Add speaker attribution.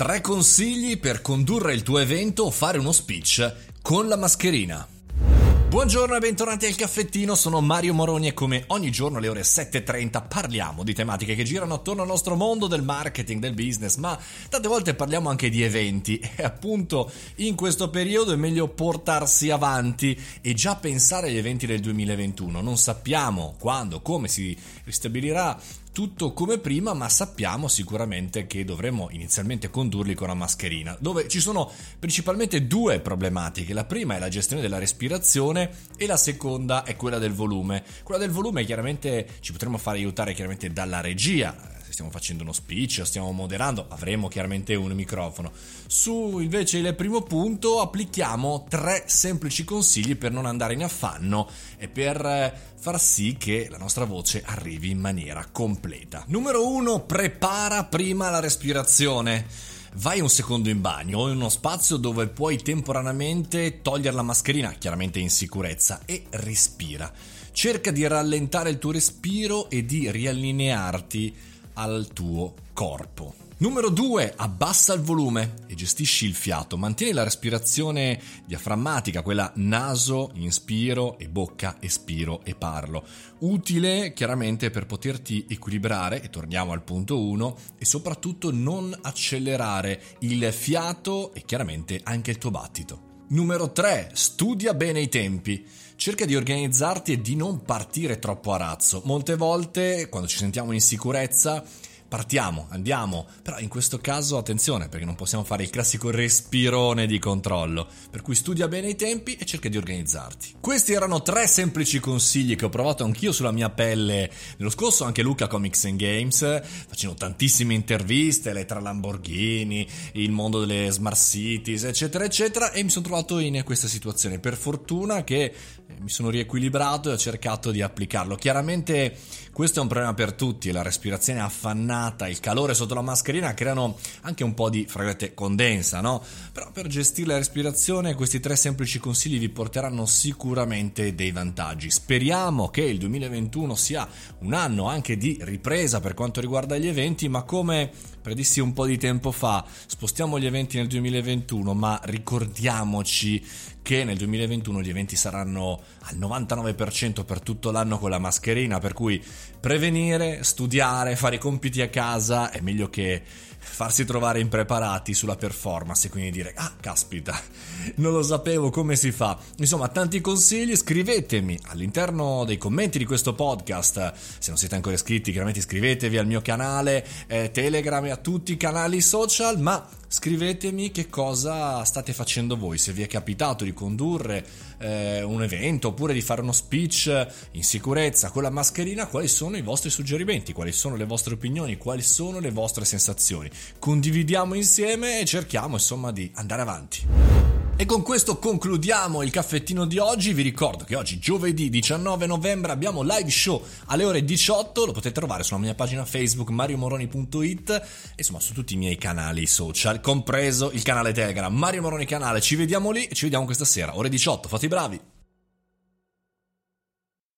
Speaker 1: Tre consigli per condurre il tuo evento o fare uno speech con la mascherina. Buongiorno e bentornati al caffettino, sono Mario Moroni e come ogni giorno alle ore 7.30 parliamo di tematiche che girano attorno al nostro mondo del marketing, del business, ma tante volte parliamo anche di eventi e appunto in questo periodo è meglio portarsi avanti e già pensare agli eventi del 2021. Non sappiamo quando, come si ristabilirà tutto come prima, ma sappiamo sicuramente che dovremo inizialmente condurli con la mascherina, dove ci sono principalmente due problematiche. La prima è la gestione della respirazione e la seconda è quella del volume. Quella del volume chiaramente ci potremo fare aiutare chiaramente dalla regia stiamo facendo uno speech, stiamo moderando, avremo chiaramente un microfono. Su invece il primo punto applichiamo tre semplici consigli per non andare in affanno e per eh, far sì che la nostra voce arrivi in maniera completa. Numero uno, prepara prima la respirazione. Vai un secondo in bagno o in uno spazio dove puoi temporaneamente togliere la mascherina, chiaramente in sicurezza, e respira. Cerca di rallentare il tuo respiro e di riallinearti al tuo corpo. Numero 2. Abbassa il volume e gestisci il fiato. Mantieni la respirazione diaframmatica, quella naso, inspiro e bocca, espiro e parlo. Utile chiaramente per poterti equilibrare, e torniamo al punto 1, e soprattutto non accelerare il fiato e chiaramente anche il tuo battito. Numero 3. Studia bene i tempi. Cerca di organizzarti e di non partire troppo a razzo. Molte volte, quando ci sentiamo in sicurezza, partiamo, andiamo, però in questo caso attenzione perché non possiamo fare il classico respirone di controllo, per cui studia bene i tempi e cerca di organizzarti. Questi erano tre semplici consigli che ho provato anch'io sulla mia pelle nello scorso anche Luca Comics and Games, facendo tantissime interviste, le tra Lamborghini, il mondo delle smart cities, eccetera, eccetera, e mi sono trovato in questa situazione. Per fortuna che mi sono riequilibrato e ho cercato di applicarlo. Chiaramente questo è un problema per tutti, la respirazione affannata, il calore sotto la mascherina creano anche un po' di, fra condensa, no? Però per gestire la respirazione questi tre semplici consigli vi porteranno sicuramente dei vantaggi. Speriamo che il 2021 sia un anno anche di ripresa per quanto riguarda gli eventi, ma come predissi un po' di tempo fa, spostiamo gli eventi nel 2021, ma ricordiamoci che nel 2021 gli eventi saranno al 99% per tutto l'anno con la mascherina, per cui prevenire, studiare, fare i compiti a casa è meglio che farsi trovare impreparati sulla performance e quindi dire ah caspita non lo sapevo come si fa. Insomma tanti consigli scrivetemi all'interno dei commenti di questo podcast. Se non siete ancora iscritti chiaramente iscrivetevi al mio canale eh, telegram e a tutti i canali social ma scrivetemi che cosa state facendo voi, se vi è capitato di condurre eh, un evento oppure di fare uno speech in sicurezza con la mascherina, quali sono i vostri suggerimenti, quali sono le vostre opinioni, quali sono le vostre sensazioni. Condividiamo insieme e cerchiamo insomma di andare avanti. E con questo concludiamo il caffettino di oggi. Vi ricordo che oggi, giovedì 19 novembre, abbiamo live show alle ore 18. Lo potete trovare sulla mia pagina Facebook mariomoroni.it e insomma su tutti i miei canali social, compreso il canale Telegram Mario Moroni Canale. Ci vediamo lì e ci vediamo questa sera, ore 18. Fate i bravi!